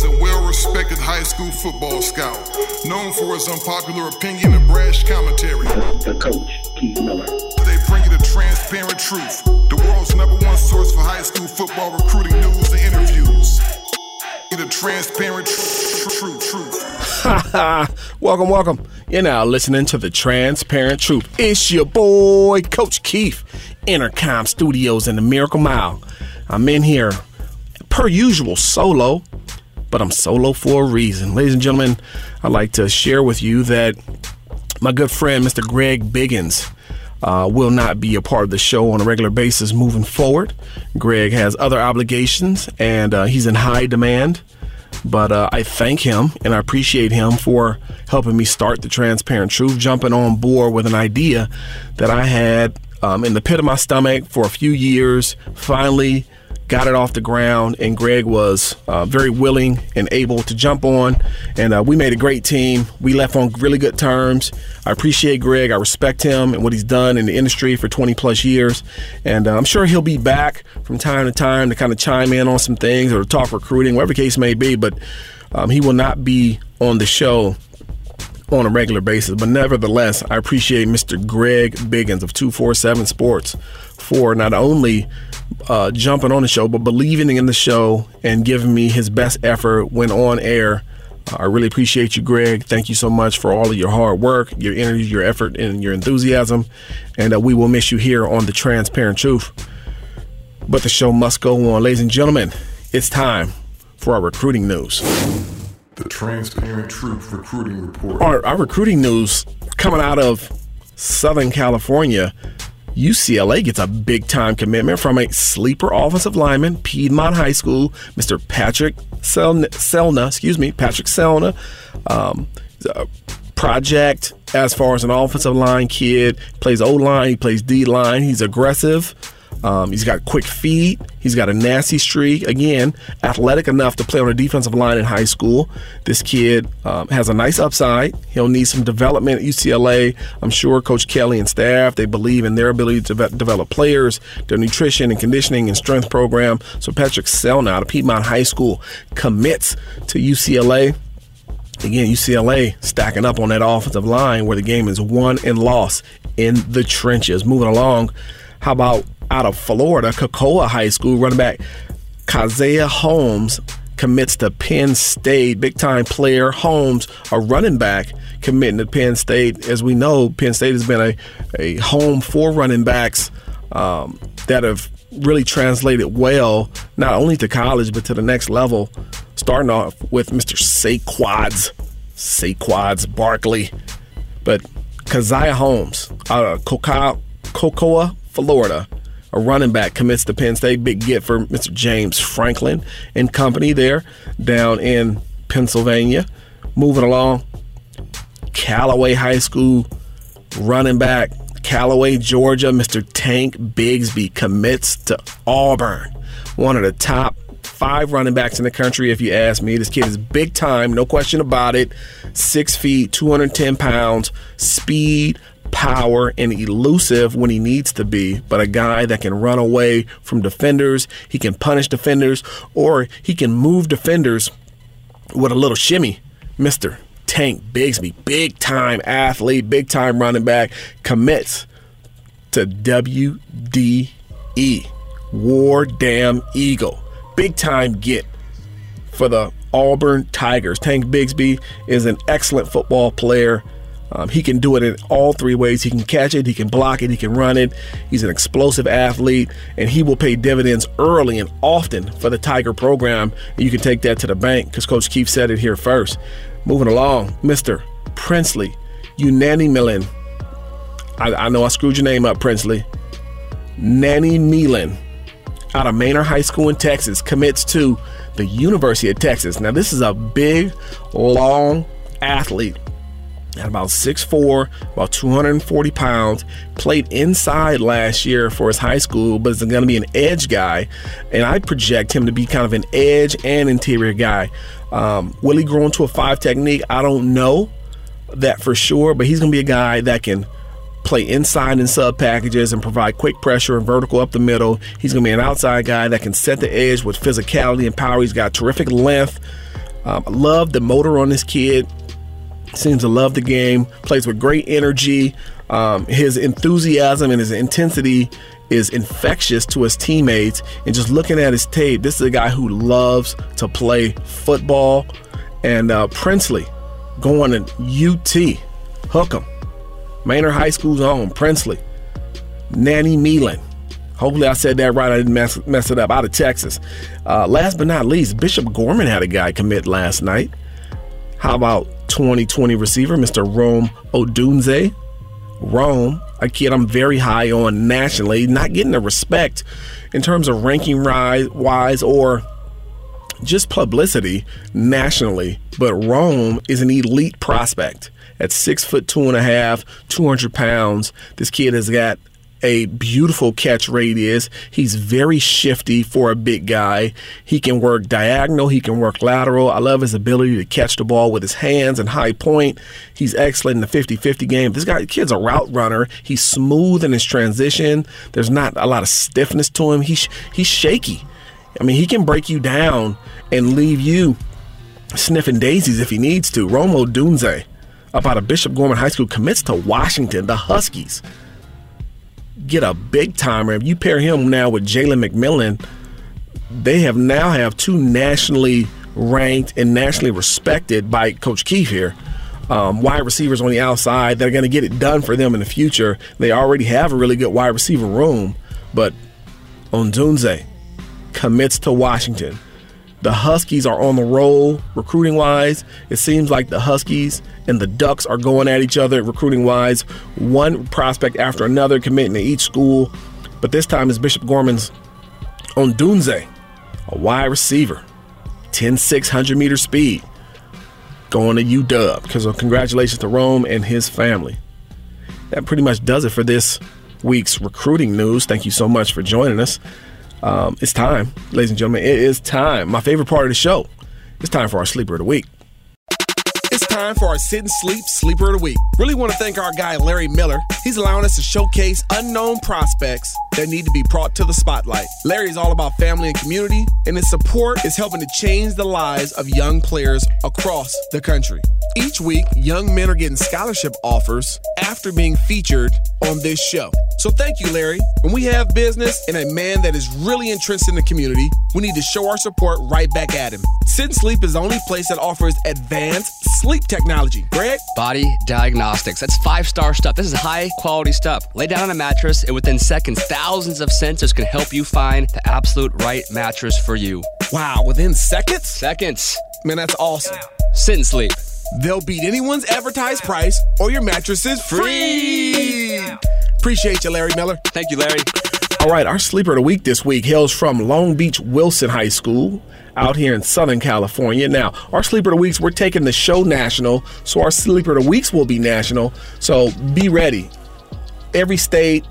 He's a well respected high school football scout, known for his unpopular opinion and brash commentary. The, the coach, Keith Miller. They bring you the transparent truth, the world's number one source for high school football recruiting news and interviews. The transparent tr- truth, truth. welcome, welcome. You're now listening to the Transparent Truth. It's your boy, Coach Keith, Intercom Studios in the Miracle Mile. I'm in here, per usual, solo, but I'm solo for a reason. Ladies and gentlemen, I'd like to share with you that my good friend, Mr. Greg Biggins, uh, will not be a part of the show on a regular basis moving forward. Greg has other obligations and uh, he's in high demand. But uh, I thank him and I appreciate him for helping me start the transparent truth, jumping on board with an idea that I had um, in the pit of my stomach for a few years. Finally, got it off the ground, and Greg was uh, very willing and able to jump on. And uh, we made a great team. We left on really good terms. I appreciate Greg. I respect him and what he's done in the industry for 20 plus years. And uh, I'm sure he'll be back from time to time to kind of chime in on some things or talk recruiting, whatever case may be. But um, he will not be on the show on a regular basis. But nevertheless, I appreciate Mr. Greg Biggins of 247 Sports for not only uh, jumping on the show, but believing in the show and giving me his best effort when on air. I really appreciate you, Greg. Thank you so much for all of your hard work, your energy, your effort, and your enthusiasm. And uh, we will miss you here on The Transparent Truth. But the show must go on. Ladies and gentlemen, it's time for our recruiting news. The Transparent Truth Recruiting Report. Our, our recruiting news coming out of Southern California UCLA gets a big time commitment from a sleeper offensive lineman, Piedmont High School, Mr. Patrick Selna, Selna excuse me, Patrick Selna. Um, project as far as an offensive line kid, plays O line, he plays D line, he's aggressive. Um, he's got quick feet. He's got a nasty streak. Again, athletic enough to play on a defensive line in high school. This kid um, has a nice upside. He'll need some development at UCLA. I'm sure Coach Kelly and staff they believe in their ability to develop players, their nutrition and conditioning and strength program. So Patrick Selna out of Piedmont High School commits to UCLA. Again, UCLA stacking up on that offensive line where the game is won and lost in the trenches. Moving along, how about out of Florida, Cocoa High School running back Caziah Holmes commits to Penn State. Big time player Holmes, a running back, committing to Penn State. As we know, Penn State has been a, a home for running backs um, that have really translated well, not only to college, but to the next level. Starting off with Mr. Saquon, Saquon Barkley. But Caziah Holmes out of Cocoa, Florida a running back commits to Penn State. Big get for Mr. James Franklin and company there down in Pennsylvania. Moving along, Callaway High School running back, Callaway, Georgia, Mr. Tank Bigsby commits to Auburn. One of the top five running backs in the country, if you ask me. This kid is big time, no question about it. Six feet, 210 pounds, speed, power and elusive when he needs to be, but a guy that can run away from defenders, he can punish defenders, or he can move defenders with a little shimmy. Mr. Tank Bigsby, big time athlete, big time running back, commits to WDE, War Damn Eagle. Big time get for the Auburn Tigers. Tank Bigsby is an excellent football player um, he can do it in all three ways. He can catch it, he can block it, he can run it. He's an explosive athlete, and he will pay dividends early and often for the Tiger program. And you can take that to the bank because Coach Keith said it here first. Moving along, Mr. Princely, Unani Millen. I, I know I screwed your name up, Princely. Nanny Millen out of Manor High School in Texas commits to the University of Texas. Now, this is a big, long athlete at about 6'4, about 240 pounds. Played inside last year for his high school, but is going to be an edge guy. And I project him to be kind of an edge and interior guy. Um, will he grow into a five technique? I don't know that for sure, but he's going to be a guy that can play inside and sub packages and provide quick pressure and vertical up the middle. He's going to be an outside guy that can set the edge with physicality and power. He's got terrific length Um, I love the motor on this kid. Seems to love the game. Plays with great energy. Um, his enthusiasm and his intensity is infectious to his teammates. And just looking at his tape, this is a guy who loves to play football. And uh, Princely going to UT, hook him. Manor High School's own, Princely. Nanny Meelan. Hopefully, I said that right. I didn't mess, mess it up. Out of Texas. Uh, last but not least, Bishop Gorman had a guy commit last night. How about 2020 receiver, Mr. Rome Odunze? Rome, a kid I'm very high on nationally, not getting the respect in terms of ranking wise or just publicity nationally. But Rome is an elite prospect at six foot two and a half, 200 pounds. This kid has got a beautiful catch radius. He's very shifty for a big guy. He can work diagonal, he can work lateral. I love his ability to catch the ball with his hands and high point. He's excellent in the 50 50 game. This guy, kid's a route runner. He's smooth in his transition. There's not a lot of stiffness to him. He's, he's shaky. I mean, he can break you down and leave you sniffing daisies if he needs to. Romo Odunze, up out of Bishop Gorman High School, commits to Washington, the Huskies get a big timer. If you pair him now with Jalen McMillan, they have now have two nationally ranked and nationally respected by Coach Keith here. Um, wide receivers on the outside that are going to get it done for them in the future. They already have a really good wide receiver room, but Odunze commits to Washington. The Huskies are on the roll recruiting wise. It seems like the Huskies and the Ducks are going at each other recruiting wise. One prospect after another committing to each school. But this time it's Bishop Gorman's Odunze, a wide receiver, 10 600 meter speed, going to UW. Because of congratulations to Rome and his family. That pretty much does it for this week's recruiting news. Thank you so much for joining us. Um, it's time, ladies and gentlemen. It is time. My favorite part of the show. It's time for our sleeper of the week. It's time for our sit and sleep sleeper of the week. Really want to thank our guy Larry Miller. He's allowing us to showcase unknown prospects that need to be brought to the spotlight. Larry is all about family and community, and his support is helping to change the lives of young players across the country. Each week, young men are getting scholarship offers after being featured on this show. So thank you, Larry. When we have business and a man that is really interested in the community, we need to show our support right back at him. Sit Sleep is the only place that offers advanced sleep technology. Greg? Body diagnostics. That's five star stuff. This is high quality stuff. Lay down on a mattress, and within seconds, thousands of sensors can help you find the absolute right mattress for you. Wow, within seconds? Seconds. Man, that's awesome. Sit and sleep. They'll beat anyone's advertised price, or your mattress is free. Appreciate you, Larry Miller. Thank you, Larry. All right, our sleeper of the week this week hails from Long Beach Wilson High School out here in Southern California. Now, our sleeper of the weeks, we're taking the show national, so our sleeper of the weeks will be national. So be ready. Every state,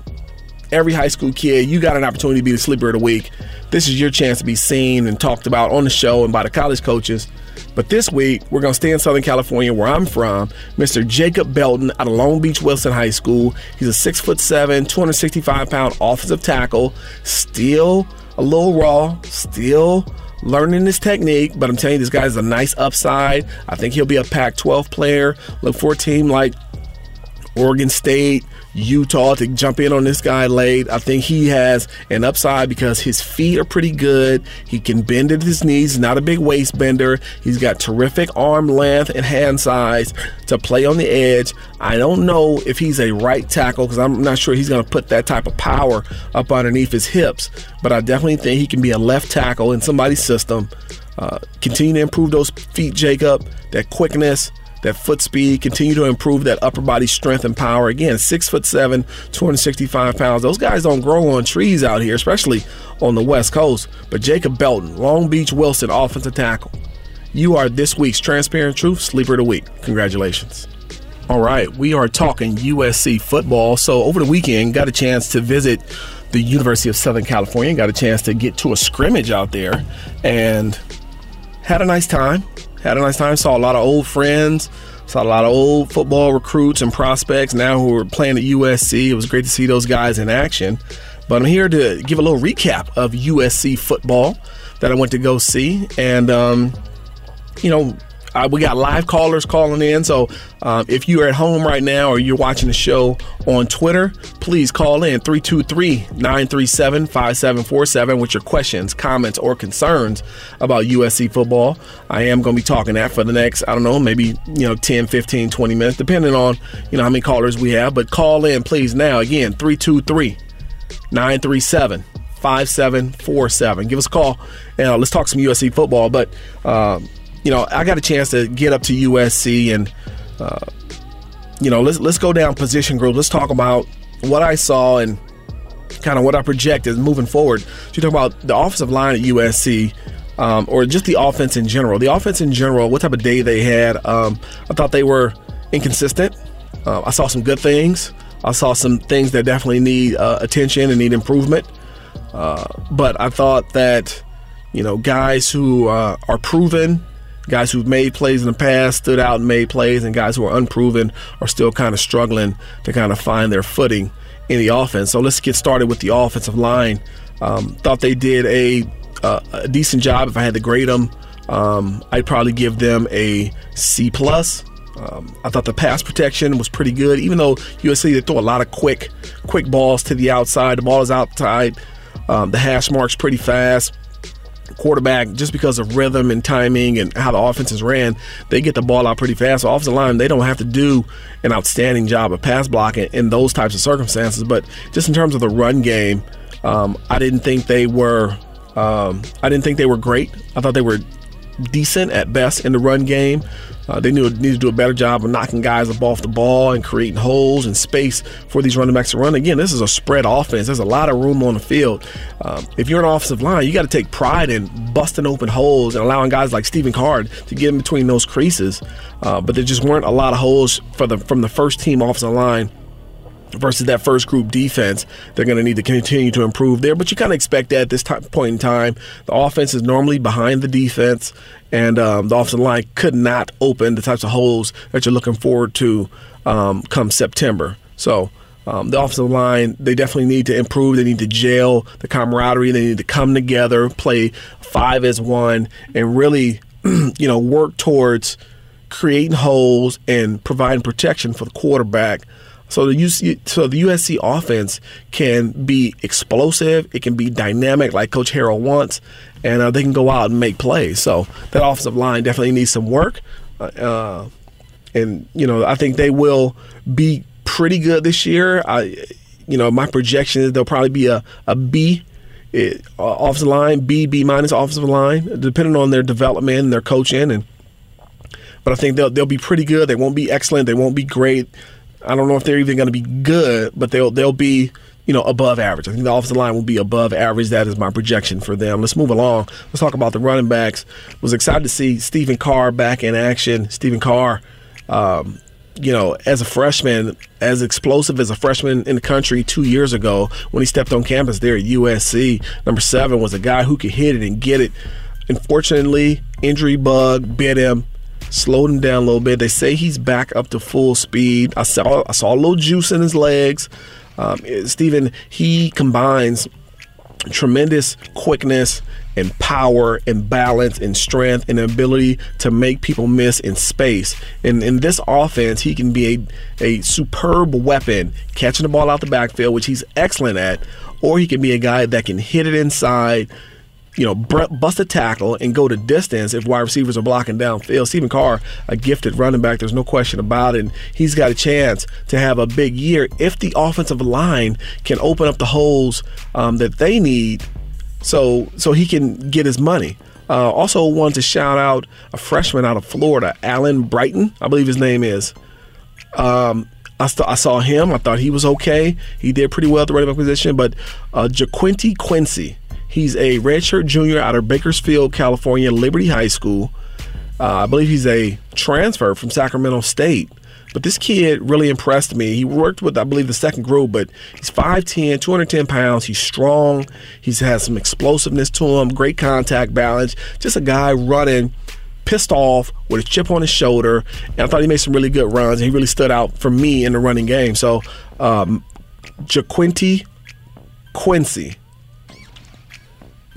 every high school kid, you got an opportunity to be the sleeper of the week. This is your chance to be seen and talked about on the show and by the college coaches. But this week, we're going to stay in Southern California, where I'm from. Mr. Jacob Belton out of Long Beach Wilson High School. He's a six foot seven, 265 pound offensive tackle. Still a little raw, still learning his technique, but I'm telling you, this guy's a nice upside. I think he'll be a Pac 12 player. Look for a team like Oregon State, Utah to jump in on this guy late. I think he has an upside because his feet are pretty good. He can bend at his knees, not a big waist bender. He's got terrific arm length and hand size to play on the edge. I don't know if he's a right tackle because I'm not sure he's going to put that type of power up underneath his hips, but I definitely think he can be a left tackle in somebody's system. Uh, continue to improve those feet, Jacob, that quickness that foot speed, continue to improve that upper body strength and power. Again, six foot seven, 265 pounds. Those guys don't grow on trees out here, especially on the West Coast. But Jacob Belton, Long Beach Wilson, offensive tackle. You are this week's Transparent Truth Sleeper of the Week. Congratulations. All right, we are talking USC football. So over the weekend, got a chance to visit the University of Southern California, got a chance to get to a scrimmage out there and had a nice time had a nice time. Saw a lot of old friends. Saw a lot of old football recruits and prospects now who are playing at USC. It was great to see those guys in action. But I'm here to give a little recap of USC football that I went to go see. And um, you know, uh, we got live callers calling in. So um, if you're at home right now or you're watching the show on Twitter, please call in 323 937 5747 with your questions, comments, or concerns about USC football. I am going to be talking that for the next, I don't know, maybe, you know, 10, 15, 20 minutes, depending on, you know, how many callers we have. But call in, please, now. Again, 323 937 5747. Give us a call and uh, let's talk some USC football. But, um, you know, I got a chance to get up to USC and, uh, you know, let's let's go down position group. Let's talk about what I saw and kind of what I project is moving forward. So you talk about the offensive line at USC. Um, or just the offense in general. The offense in general, what type of day they had. Um, I thought they were inconsistent. Uh, I saw some good things. I saw some things that definitely need uh, attention and need improvement. Uh, but I thought that, you know, guys who uh, are proven guys who've made plays in the past stood out and made plays, and guys who are unproven are still kind of struggling to kind of find their footing in the offense. So let's get started with the offensive line. Um, thought they did a, uh, a, decent job. If I had to grade them, um, I'd probably give them a C plus. Um, I thought the pass protection was pretty good, even though USC they throw a lot of quick, quick balls to the outside. The ball is outside. Um, the hash marks pretty fast quarterback, just because of rhythm and timing and how the offense is ran, they get the ball out pretty fast. So offensive line, they don't have to do an outstanding job of pass blocking in those types of circumstances. But just in terms of the run game, um, I didn't think they were. Um, I didn't think they were great. I thought they were decent at best in the run game. Uh, they need to do a better job of knocking guys up off the ball and creating holes and space for these running backs to run. Again, this is a spread offense. There's a lot of room on the field. Um, if you're an offensive line, you got to take pride in busting open holes and allowing guys like Stephen Carr to get in between those creases. Uh, but there just weren't a lot of holes for the from the first team offensive line versus that first group defense. They're going to need to continue to improve there, but you kind of expect that at this time, point in time. The offense is normally behind the defense, and um, the offensive line could not open the types of holes that you're looking forward to um, come September. So. Um, the offensive line, they definitely need to improve. They need to gel the camaraderie. They need to come together, play five as one, and really, you know, work towards creating holes and providing protection for the quarterback so the UC, so the USC offense can be explosive. It can be dynamic, like Coach Harrell wants, and uh, they can go out and make plays. So that offensive line definitely needs some work. Uh, uh, and you know, I think they will be pretty good this year. I, you know, my projection is they'll probably be a a B. It, uh, offensive line, B, B minus offensive line, depending on their development and their coaching. And but I think they'll they'll be pretty good. They won't be excellent. They won't be great. I don't know if they're even going to be good, but they'll they'll be you know above average. I think the offensive line will be above average. That is my projection for them. Let's move along. Let's talk about the running backs. Was excited to see Stephen Carr back in action. Stephen Carr. Um, you know, as a freshman, as explosive as a freshman in the country two years ago when he stepped on campus there at USC, number seven was a guy who could hit it and get it. Unfortunately, injury bug bit him slowed him down a little bit. They say he's back up to full speed. I saw I saw a little juice in his legs. Um, Stephen, he combines tremendous quickness and power and balance and strength and ability to make people miss in space. And in this offense, he can be a, a superb weapon catching the ball out the backfield, which he's excellent at, or he can be a guy that can hit it inside, you know, bust a tackle and go to distance if wide receivers are blocking downfield. Stephen Carr, a gifted running back, there's no question about it. And he's got a chance to have a big year if the offensive line can open up the holes um, that they need so so he can get his money. Uh, also wanted to shout out a freshman out of Florida, Alan Brighton, I believe his name is. Um, I, st- I, saw him. I thought he was okay. He did pretty well at the running back position. But uh, JaQuinty Quincy, He's a redshirt junior out of Bakersfield, California, Liberty High School. Uh, I believe he's a transfer from Sacramento State. But this kid really impressed me. He worked with, I believe, the second group, but he's 5'10, 210 pounds. He's strong. He's has some explosiveness to him, great contact balance. Just a guy running pissed off with a chip on his shoulder. And I thought he made some really good runs. and He really stood out for me in the running game. So, um, JaQuinty Quincy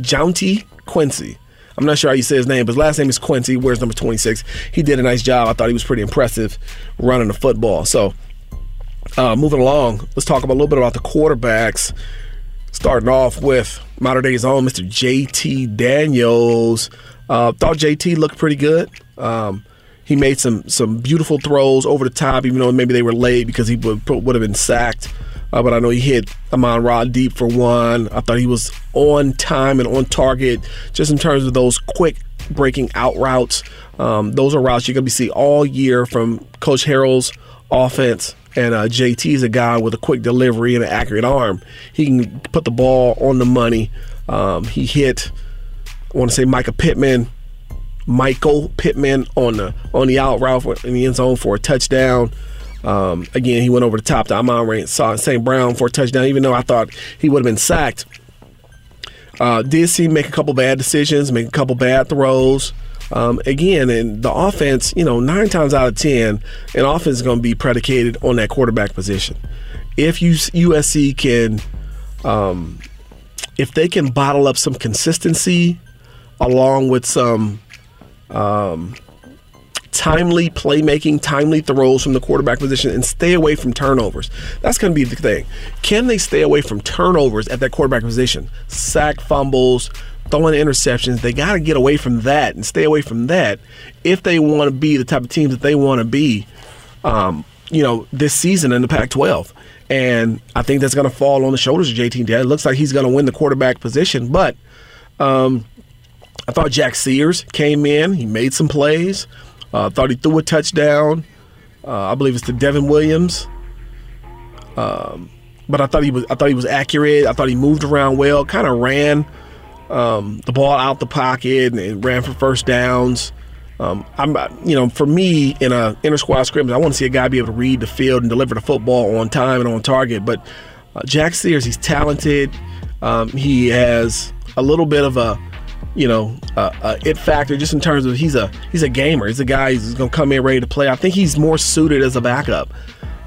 Jaunty Quincy. I'm not sure how you say his name, but his last name is Quincy. Wears number 26. He did a nice job. I thought he was pretty impressive running the football. So, uh, moving along, let's talk about, a little bit about the quarterbacks. Starting off with Mater Dei's own Mr. JT Daniels. Uh, thought JT looked pretty good. Um, he made some some beautiful throws over the top, even though maybe they were late because he would would have been sacked. Uh, but I know he hit Amon Ra deep for one. I thought he was on time and on target, just in terms of those quick breaking out routes. Um, those are routes you're going to be see all year from Coach Harrell's offense. And uh, JT is a guy with a quick delivery and an accurate arm. He can put the ball on the money. Um, he hit, I want to say Micah Pittman, Michael Pittman on the on the out route in the end zone for a touchdown. Um, again, he went over the top to Amon St. Brown for a touchdown, even though I thought he would have been sacked. Uh, did see make a couple bad decisions, make a couple bad throws. Um, again, and the offense, you know, nine times out of ten, an offense is going to be predicated on that quarterback position. If you, USC can, um, if they can bottle up some consistency along with some um, timely playmaking, timely throws from the quarterback position, and stay away from turnovers. That's going to be the thing. Can they stay away from turnovers at that quarterback position? Sack fumbles, throwing interceptions. They got to get away from that and stay away from that if they want to be the type of team that they want to be, um, you know, this season in the Pac 12. And I think that's going to fall on the shoulders of JT. It looks like he's going to win the quarterback position, but. Um, I thought Jack Sears came in. He made some plays. Uh, thought he threw a touchdown. Uh, I believe it's to Devin Williams. Um, but I thought he was I thought he was accurate. I thought he moved around well. Kind of ran um, the ball out the pocket and, and ran for first downs. Um, I'm you know for me in a inter squad scrimmage, I want to see a guy be able to read the field and deliver the football on time and on target. But uh, Jack Sears, he's talented. Um, he has a little bit of a you know, uh, uh, it factor just in terms of he's a he's a gamer. He's a guy who's to come in ready to play. I think he's more suited as a backup.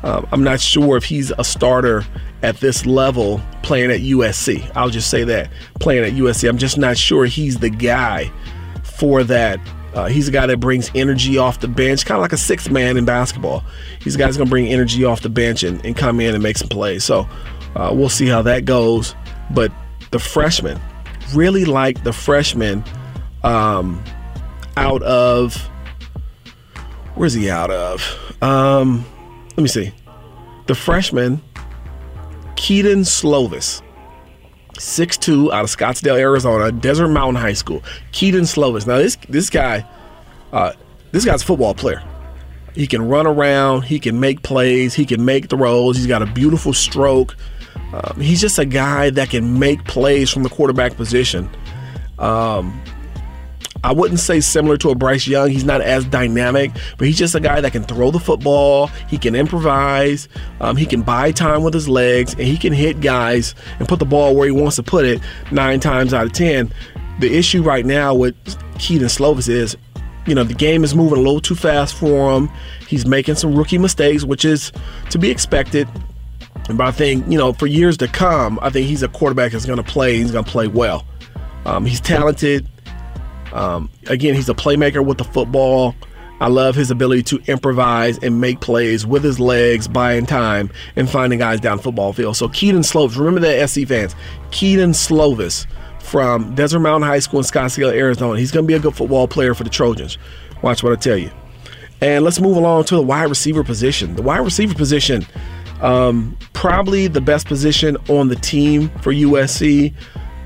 Um, I'm not sure if he's a starter at this level playing at USC. I'll just say that playing at USC. I'm just not sure he's the guy for that. Uh, he's a guy that brings energy off the bench, kind of like a sixth man in basketball. He's a guy that's to bring energy off the bench and, and, come in and make some plays. So uh, we'll see how that goes. But the freshman, really like the freshman um, out of where's he out of? Um, let me see. The freshman, Kedon Slovis. 6'2 out of Scottsdale, Arizona, Desert Mountain High School. Kedon Slovis. Now this this guy, uh, this guy's a football player. He can run around, he can make plays, he can make throws, he's got a beautiful stroke. Um, he's just a guy that can make plays from the quarterback position. Um, I wouldn't say similar to a Bryce Young. He's not as dynamic, but he's just a guy that can throw the football. He can improvise. Um, he can buy time with his legs, and he can hit guys and put the ball where he wants to put it nine times out of ten. The issue right now with Kedon Slovis is, you know, the game is moving a little too fast for him. He's making some rookie mistakes, which is to be expected. But I think, you know, for years to come, I think he's a quarterback that's going to play. He's going to play well. Um, he's talented. Um, again, he's a playmaker with the football. I love his ability to improvise and make plays with his legs, buying time, and finding guys down football field. So Kedon Slovis, remember that SC fans. Kedon Slovis from Desert Mountain High School in Scottsdale, Arizona. He's going to be a good football player for the Trojans. Watch what I tell you. And let's move along to the wide receiver position. The wide receiver position um, probably the best position on the team for USC.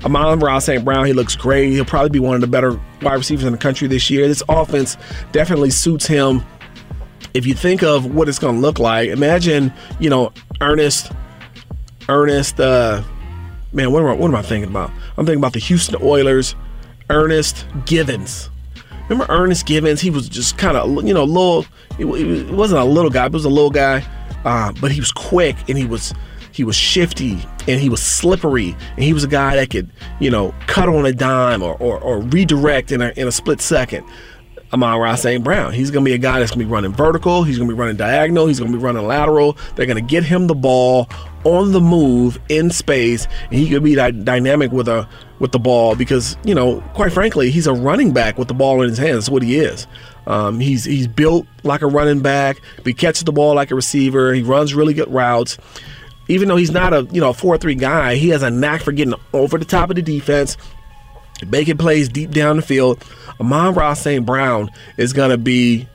Amon-Ra St. Brown, he looks great. He'll probably be one of the better wide receivers in the country this year. This offense definitely suits him. If you think of what it's going to look like, imagine, you know, Ernest, Ernest, uh, man, what am, I, what am I thinking about? I'm thinking about the Houston Oilers, Ernest Givins. Remember Ernest Givins? He was just kind of, you know, little, he wasn't a little guy, but was a little guy uh, but he was quick and he was he was shifty and he was slippery and he was a guy that could you know cut on a dime or, or, or redirect in a, in a split second Amon-Ra St. Brown. He's going to be a guy that's going to be running vertical. He's going to be running diagonal. He's going to be running lateral. They're going to get him the ball on the move in space, and he could be dy- dynamic with a with the ball because you know, quite frankly, he's a running back with the ball in his hands. That's what he is. Um, he's he's built like a running back. He catches the ball like a receiver. He runs really good routes. Even though he's not a you know four three guy, he has a knack for getting over the top of the defense, making plays deep down the field. Amon-Ra St. Brown is going to be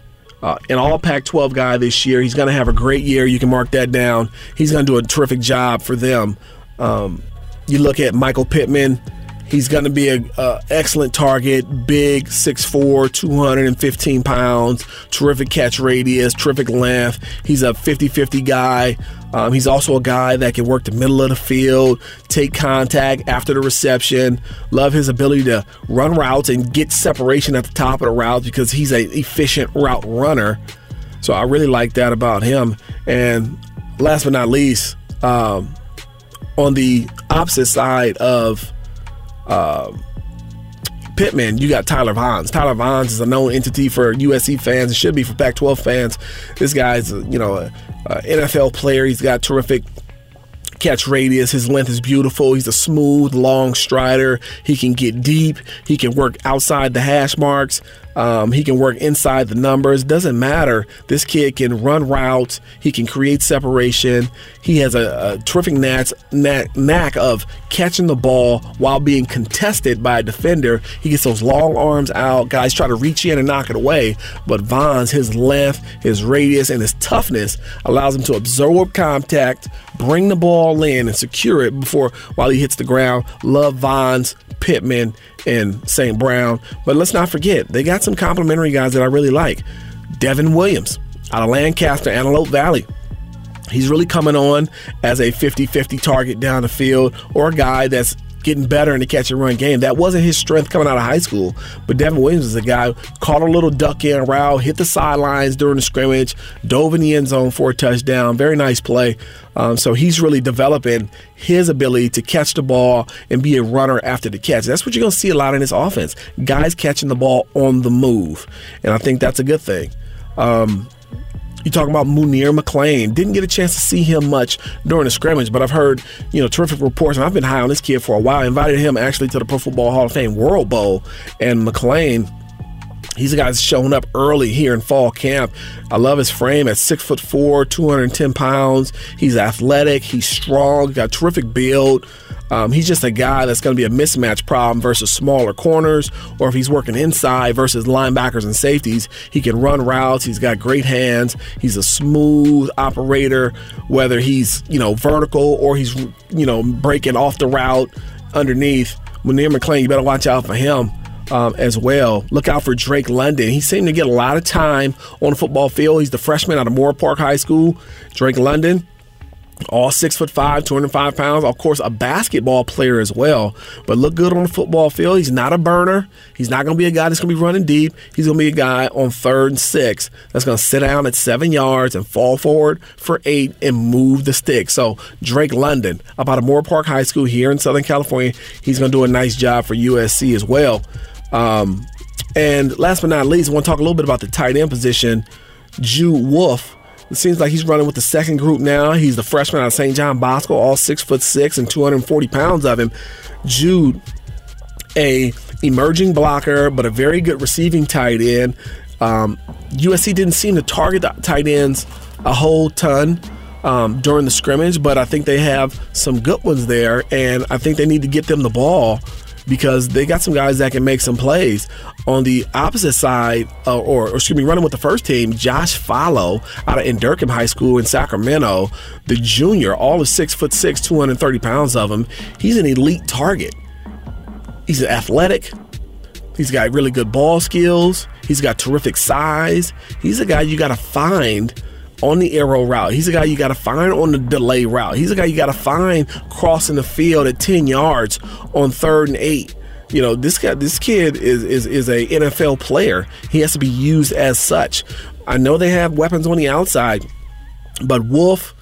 uh, an all Pac 12 guy this year. He's going to have a great year. You can mark that down. He's going to do a terrific job for them. Um, you look at Michael Pittman. He's going to be an excellent target, big, 6'4, 215 pounds, terrific catch radius, terrific length. He's a 50 50 guy. Um, he's also a guy that can work the middle of the field, take contact after the reception. Love his ability to run routes and get separation at the top of the route because he's an efficient route runner. So I really like that about him. And last but not least, um, on the opposite side of uh, Pittman, you got Tyler Vaughns. Tyler Vaughns is a known entity for USC fans. It should be for Pac-12 fans. This guy's, you know, a, a NFL player. He's got terrific catch radius. His length is beautiful. He's a smooth, long strider. He can get deep. He can work outside the hash marks. Um, he can work inside the numbers. Doesn't matter. This kid can run routes. He can create separation. He has a, a terrific knack, knack, knack of catching the ball while being contested by a defender. He gets those long arms out. Guys try to reach in and knock it away. But Vaughns, his length, his radius, and his toughness allows him to absorb contact, bring the ball in, and secure it before while he hits the ground. Love Vaughns, Pittman, and St. Brown. But let's not forget, they got some complimentary guys that I really like. Devin Williams out of Lancaster, Antelope Valley. He's really coming on as a 50 50 target down the field or a guy that's getting better in the catch and run game. That wasn't his strength coming out of high school. But Devin Williams is a guy caught a little duck in route, hit the sidelines during the scrimmage, dove in the end zone for a touchdown. Very nice play. Um, so he's really developing his ability to catch the ball and be a runner after the catch. That's what you're going to see a lot in this offense. Guys catching the ball on the move. And I think that's a good thing. Um, you talk about Munir McClain. Didn't get a chance to see him much during the scrimmage, but I've heard, you know, terrific reports, and I've been high on this kid for a while. I invited him actually to the Pro Football Hall of Fame World Bowl, and McClain He's a guy that's showing up early here in fall camp. I love his frame at six foot four, 210 pounds. He's athletic, he's strong, got terrific build. Um, he's just a guy that's going to be a mismatch problem versus smaller corners, or if he's working inside versus linebackers and safeties, he can run routes. He's got great hands. He's a smooth operator, whether he's you know vertical or he's you know breaking off the route underneath. Munir McClain, you better watch out for him. Um, as well. Look out for Drake London. He seemed to get a lot of time on the football field. He's the freshman out of Moorpark High School. Drake London, all six foot five, 205 pounds. Of course, a basketball player as well, but look good on the football field. He's not a burner. He's not going to be a guy that's going to be running deep. He's going to be a guy on third and six that's going to sit down at seven yards and fall forward for eight and move the stick. So, Drake London, about a Moorpark High School here in Southern California, he's going to do a nice job for USC as well. Um, and last but not least, I want to talk a little bit about the tight end position. Jude Wolfe. It seems like he's running with the second group now. He's the freshman out of St. John Bosco, all six foot six and 240 pounds of him. Jude, a emerging blocker, but a very good receiving tight end. Um, USC didn't seem to target the tight ends a whole ton um, during the scrimmage, but I think they have some good ones there, and I think they need to get them the ball because they got some guys that can make some plays. On the opposite side, uh, or, or, excuse me, running with the first team, Josh Falo out of Inderkum High School in Sacramento, the junior, all of six foot six, 230 pounds of him. He's an elite target. He's athletic. He's got really good ball skills. He's got terrific size. He's a guy you got to find on the arrow route. He's a guy you got to find on the delay route. He's a guy you got to find crossing the field at 10 yards on third and eight. You know, this guy, this kid is is is a NFL player. He has to be used as such. I know they have weapons on the outside, but Wolfe,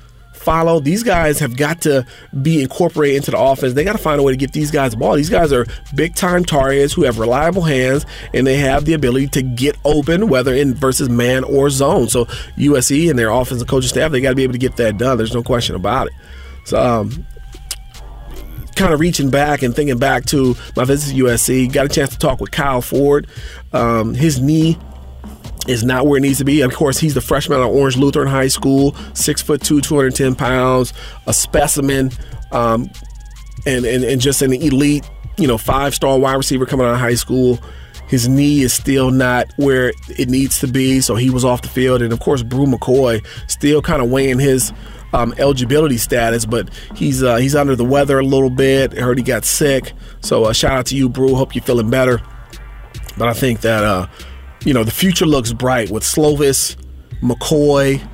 Falo. These guys have got to be incorporated into the offense. They got to find a way to get these guys the ball. These guys are big time targets who have reliable hands and they have the ability to get open, whether in versus man or zone. So USC and their offensive coaching staff, they got to be able to get that done. There's no question about it. So um, kind of reaching back and thinking back to my visit to USC, got a chance to talk with Kyle Ford. Um, his knee is not where it needs to be. Of course, he's the freshman at Orange Lutheran High School, six foot two, 210 pounds, a specimen, um, and, and, and just an elite, you know, five star wide receiver coming out of high school. His knee is still not where it needs to be, so he was off the field. And of course, Bru McCoy still kind of weighing his um, eligibility status, but he's uh, he's under the weather a little bit. I heard he got sick, so uh, shout out to you, Bru. Hope you're feeling better. But I think that uh, you know the future looks bright with Slovis, McCoy,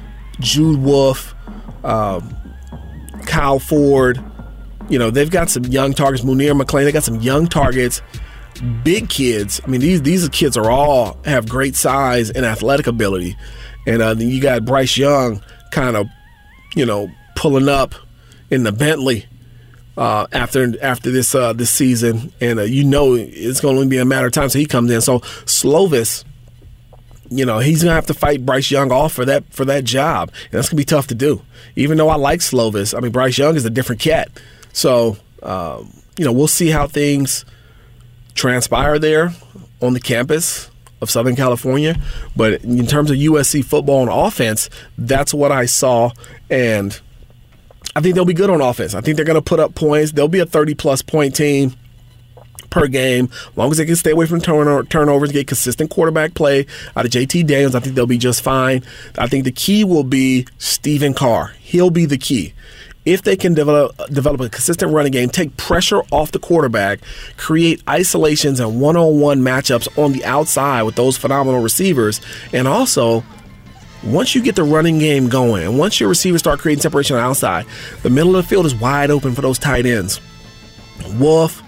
Jude Wolfe, um, Kyle Ford. You know they've got some young targets. Munir McClain. They got some young targets big kids. I mean, these these kids are all have great size and athletic ability, and uh, then you got Bryce Young kind of you know, pulling up in the Bentley uh, after after this uh, this season, and uh, you know it's going to be a matter of time so he comes in. So Slovis, you know, he's going to have to fight Bryce Young off for that for that job, and that's going to be tough to do. Even though I like Slovis, I mean Bryce Young is a different cat. So um, you know, we'll see how things transpire there on the campus of Southern California. But in terms of USC football and offense, that's what I saw. And I think they'll be good on offense. I think they're going to put up points. They'll be a 30 plus point team per game. As long as they can stay away from turn- turnovers, get consistent quarterback play out of JT Daniels, I think they'll be just fine. I think the key will be Stephen Carr. He'll be the key if they can develop develop a consistent running game, take pressure off the quarterback, create isolations and one-on-one matchups on the outside with those phenomenal receivers, and also once you get the running game going, and once your receivers start creating separation on the outside, the middle of the field is wide open for those tight ends. Wolfe,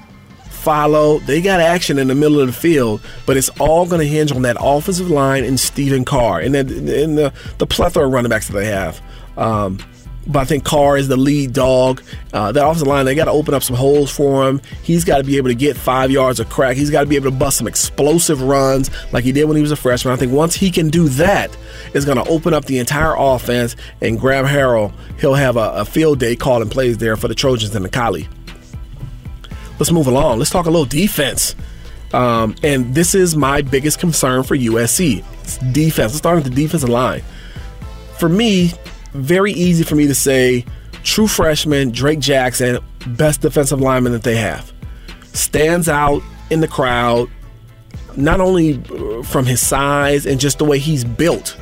Falo, they got action in the middle of the field, but it's all going to hinge on that offensive line and Stephen Carr and then in the the plethora of running backs that they have. Um, but I think Carr is the lead dog. Uh, that offensive line, they got to open up some holes for him. He's got to be able to get five yards of crack. He's got to be able to bust some explosive runs like he did when he was a freshman. I think once he can do that, it's going to open up the entire offense. And Graham Harrell, he'll have a, a field day calling plays there for the Trojans and the Collie. Let's move along. Let's talk a little defense. Um, and this is my biggest concern for USC. It's defense. Let's start with the defensive line. For me, very easy for me to say true freshman Drake Jackson, best defensive lineman that they have. Stands out in the crowd, not only uh, from his size and just the way he's built,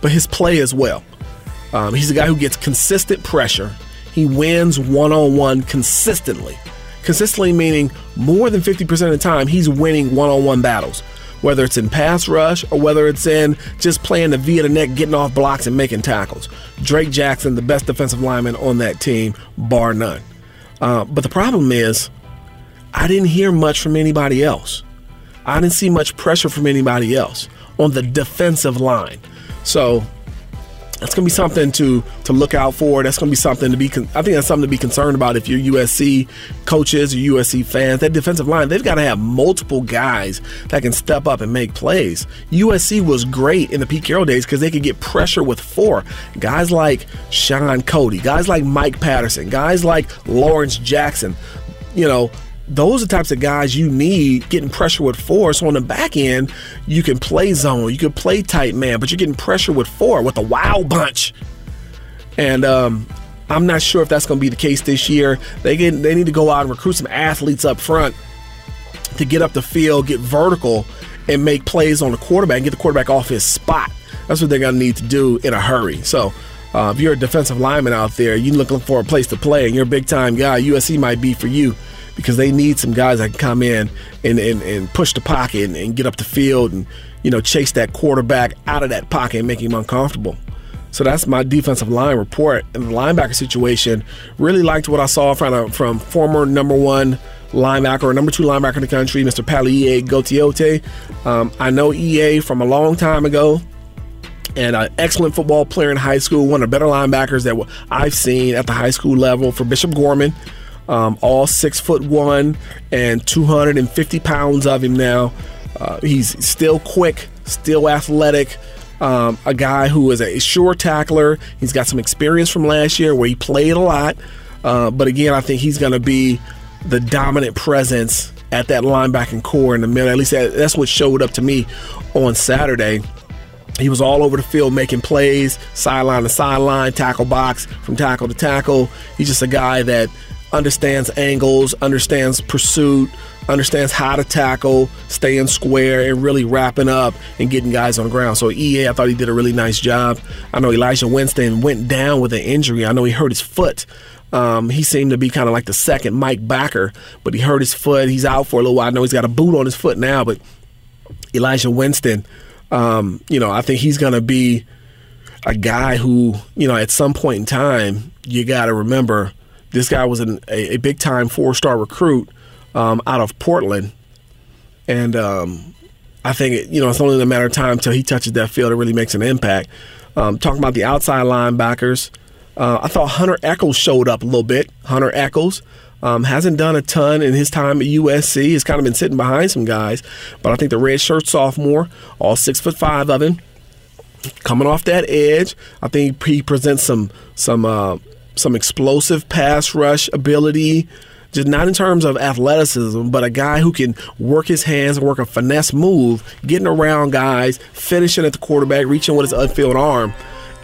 but his play as well. Um, he's a guy who gets consistent pressure. He wins one on one consistently. Consistently meaning more than 50% of the time, he's winning one on one battles whether it's in pass rush or whether it's in just playing the via the neck, getting off blocks and making tackles. Drake Jackson, the best defensive lineman on that team, bar none. Uh, but the problem is, I didn't hear much from anybody else. I didn't see much pressure from anybody else on the defensive line. So that's going to be something to to look out for. That's going to be something to be. Con- I think that's something to be concerned about if you're USC coaches or USC fans. That defensive line, they've got to have multiple guys that can step up and make plays. USC was great in the Pete Carroll days because they could get pressure with four guys like Shaun Cody, guys like Mike Patterson, guys like Lawrence Jackson. You know, those are the types of guys you need getting pressure with four. So on the back end, you can play zone, you can play tight man, but you're getting pressure with four with a wow bunch. And um, I'm not sure if that's going to be the case this year. They get, they need to go out and recruit some athletes up front to get up the field, get vertical, and make plays on the quarterback and get the quarterback off his spot. That's what they're going to need to do in a hurry. So. Uh, if you're a defensive lineman out there, you're looking for a place to play, and you're a big time guy, USC might be for you because they need some guys that can come in and, and, and push the pocket and, and get up the field and you know chase that quarterback out of that pocket and make him uncomfortable. So that's my defensive line report. And the linebacker situation, really liked what I saw from, from former number one linebacker or number two linebacker in the country, Mr. Palaie Gaoteote. Um, I know EA from a long time ago. and an excellent football player in high school, one of the better linebackers that I've seen at the high school level for Bishop Gorman. Um, all six foot one and 250 pounds of him now. Uh, he's still quick, still athletic. Um, a guy who is a sure tackler. He's got some experience from last year where he played a lot. Uh, but again, I think he's going to be the dominant presence at that linebacking core in the middle. At least that, that's what showed up to me on Saturday. He was all over the field making plays, sideline to sideline, tackle box, from tackle to tackle. He's just a guy that understands angles, understands pursuit, understands how to tackle, staying square, and really wrapping up and getting guys on the ground. So EA, I thought he did a really nice job. I know Elijah Winston went down with an injury. I know he hurt his foot. Um, he seemed to be kind of like the second Mike Backer, but he hurt his foot. He's out for a little while. I know he's got a boot on his foot now, but Elijah Winston um, you know, I think he's going to be a guy who, you know, at some point in time, you got to remember this guy was an, a, a big time four star recruit um, out of Portland. And um, I think, it, you know, it's only a matter of time until he touches that field and really makes an impact. Um, talking about the outside linebackers, uh, I thought Hunter Echols showed up a little bit. Hunter Echols. Um, hasn't done a ton in his time at USC. He's kind of been sitting behind some guys, but I think the red shirt sophomore, all six foot five of him, coming off that edge, I think he presents some some uh, some explosive pass rush ability. Just not in terms of athleticism, but a guy who can work his hands and work a finesse move, getting around guys, finishing at the quarterback, reaching with his unfilled arm,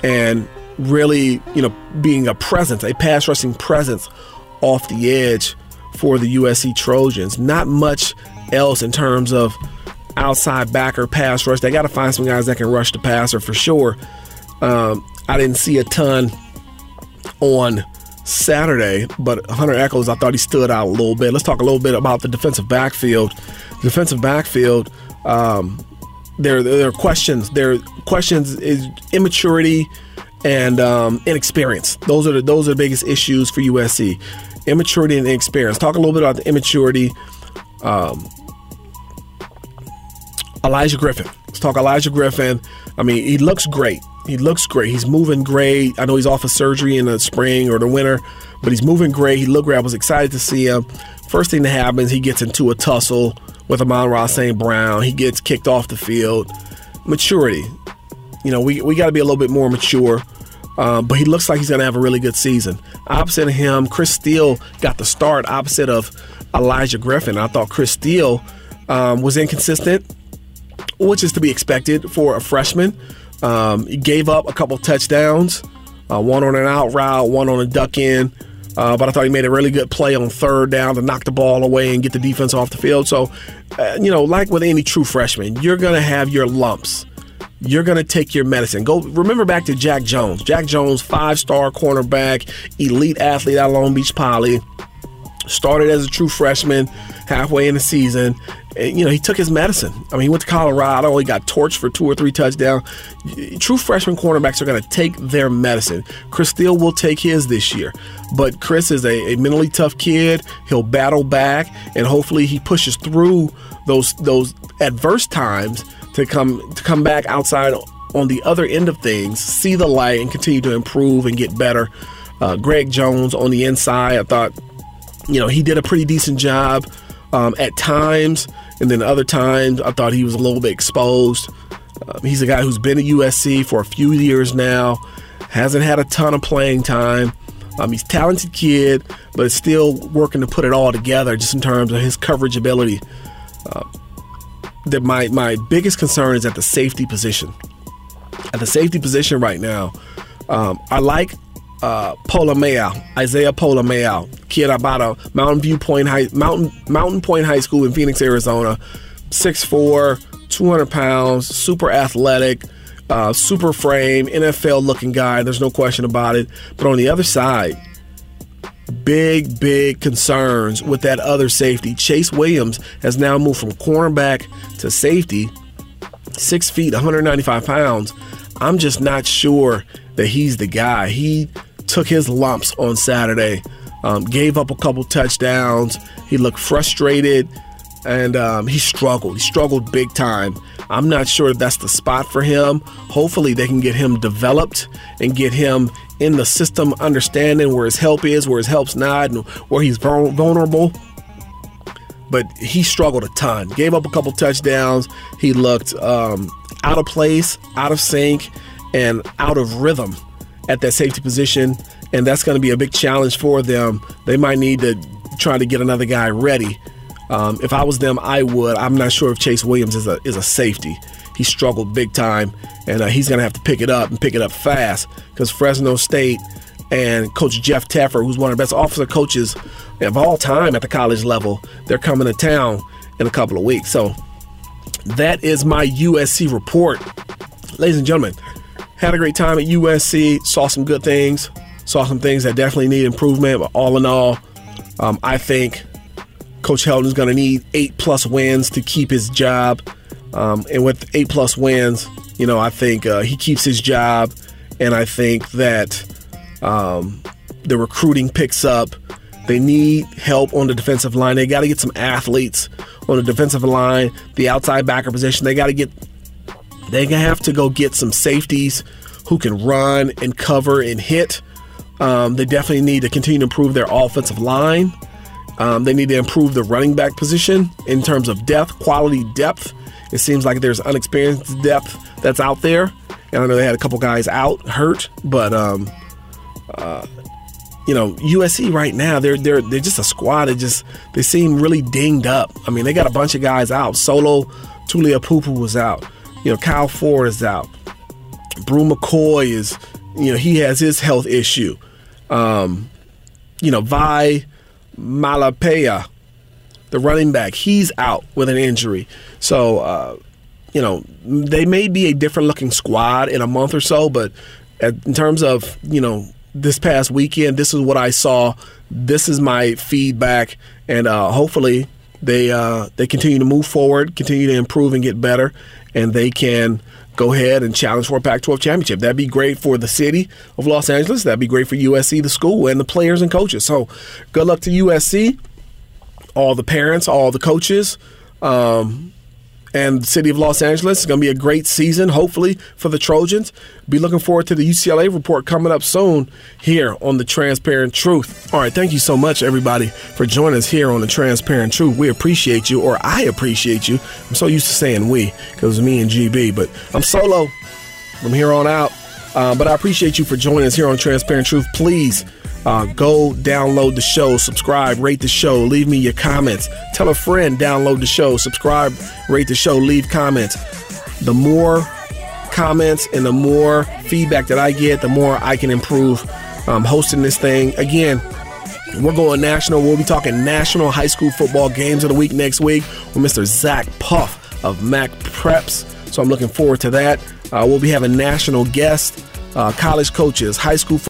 and really, you know, being a presence, a pass rushing presence off the edge for the USC Trojans. Not much else in terms of outside backer pass rush. They got to find some guys that can rush the passer for sure. Um, I didn't see a ton on Saturday, but Hunter Echols, I thought he stood out a little bit. Let's talk a little bit about the defensive backfield. Defensive backfield, um, there, there are questions. There are questions is immaturity and um, inexperience. Those are the those are the biggest issues for USC immaturity and inexperience. Talk a little bit about the immaturity. Um, Elijah Griffin. Let's talk Elijah Griffin. I mean, he looks great. He looks great. He's moving great. I know he's off of surgery in the spring or the winter, but he's moving great. He looked great. I was excited to see him. First thing that happens, he gets into a tussle with Amon-Ra St. Brown. He gets kicked off the field. Maturity. You know, we, we got to be a little bit more mature. Um, but he looks like he's going to have a really good season. Opposite of him, Chris Steele got the start opposite of Elijah Griffin. I thought Chris Steele um, was inconsistent, which is to be expected for a freshman. Um, he gave up a couple touchdowns, uh, one on an out route, one on a duck in. Uh, but I thought he made a really good play on third down to knock the ball away and get the defense off the field. So, uh, you know, like with any true freshman, you're going to have your lumps you're going to take your medicine. Go remember back to Jack Jones. Jack Jones, five star cornerback, elite athlete at Long Beach Poly. Started as a true freshman halfway in the season. And, you know, he took his medicine. I mean, he went to Colorado. He got torched for two or three touchdowns. True freshman cornerbacks are going to take their medicine. Chris Steele will take his this year. But Chris is a, a mentally tough kid. He'll battle back, and hopefully he pushes through those those adverse times to come to come back outside on the other end of things, see the light, and continue to improve and get better. Uh, Greg Jones on the inside, I thought, you know, he did a pretty decent job um, at times, and then other times I thought he was a little bit exposed. Uh, he's a guy who's been at USC for a few years now, hasn't had a ton of playing time. Um, he's a talented kid, but still working to put it all together just in terms of his coverage ability. Uh, that my my biggest concern is at the safety position. At the safety position right now, um, I like uh, Pola-Mao, Isaiah Pola-Mao, kid about a Mountain View Point High Mountain Mountain Point High School in Phoenix, Arizona. 6'4", 200 pounds, super athletic, uh, super frame, NFL looking guy. There's no question about it. But on the other side, big, big concerns with that other safety. Chase Williams has now moved from cornerback to safety, six feet, 195 pounds. I'm just not sure that he's the guy. He took his lumps on Saturday, um, gave up a couple touchdowns. He looked frustrated. and um, he struggled. He struggled big time. I'm not sure if that's the spot for him. Hopefully, they can get him developed and get him in the system, understanding where his help is, where his help's not, and where he's vulnerable. But he struggled a ton. Gave up a couple touchdowns. He looked um, out of place, out of sync, and out of rhythm at that safety position. And that's going to be a big challenge for them. They might need to try to get another guy ready um, if I was them, I would. I'm not sure if Chase Williams is a is a safety. He struggled big time, and uh, he's going to have to pick it up and pick it up fast because Fresno State and Coach Jeff Tedford, who's one of the best officer coaches of all time at the college level, they're coming to town in a couple of weeks. So that is my USC report, ladies and gentlemen. Had a great time at USC. Saw some good things. Saw some things that definitely need improvement. But all in all, um, I think Coach Helton's going to need eight plus wins to keep his job. Um, and with eight plus wins, you know, I think uh, he keeps his job. And I think that um, the recruiting picks up. They need help on the defensive line. They got to get some athletes on the defensive line, the outside backer position. They got to get, they have to go get some safeties who can run and cover and hit. Um, they definitely need to continue to improve their offensive line. Um, they need to improve the running back position in terms of depth, quality depth. It seems like there's unexperienced depth that's out there. And I know they had a couple guys out hurt, but um, uh, you know USC right now they're they're they're just a squad that just they seem really dinged up. I mean they got a bunch of guys out. Solo Tuliaupupu was out. You know Kyle Ford is out. Bru McCoy is you know he has his health issue. Um, you know Vai Malepeai, the running back, he's out with an injury. So, uh, you know, they may be a different looking squad in a month or so, but in terms of, you know, this past weekend, this is what I saw. This is my feedback, and uh, hopefully they uh, they continue to move forward, continue to improve and get better, and they can go ahead and challenge for a Pac 12 championship. That'd be great for the city of Los Angeles. That'd be great for USC, the school, and the players and coaches. So good luck to USC, all the parents, all the coaches. Um, and the city of Los Angeles. It's going to be a great season, hopefully, for the Trojans. Be looking forward to the UCLA report coming up soon here on The Transparent Truth. All right, thank you so much, everybody, for joining us here on The Transparent Truth. We appreciate you, or I appreciate you. I'm so used to saying we because me and GB, but I'm solo from here on out. Uh, but I appreciate you for joining us here on Transparent Truth. Please uh, go download the show, subscribe, rate the show, leave me your comments. Tell a friend, download the show, subscribe, rate the show, leave comments. The more comments and the more feedback that I get, the more I can improve um, hosting this thing. Again, we're going national. We'll be talking national high school football games of the week next week with Mr. Zach Puff of MaxPreps. So I'm looking forward to that. Uh, we'll be having national guests, uh, college coaches, high school.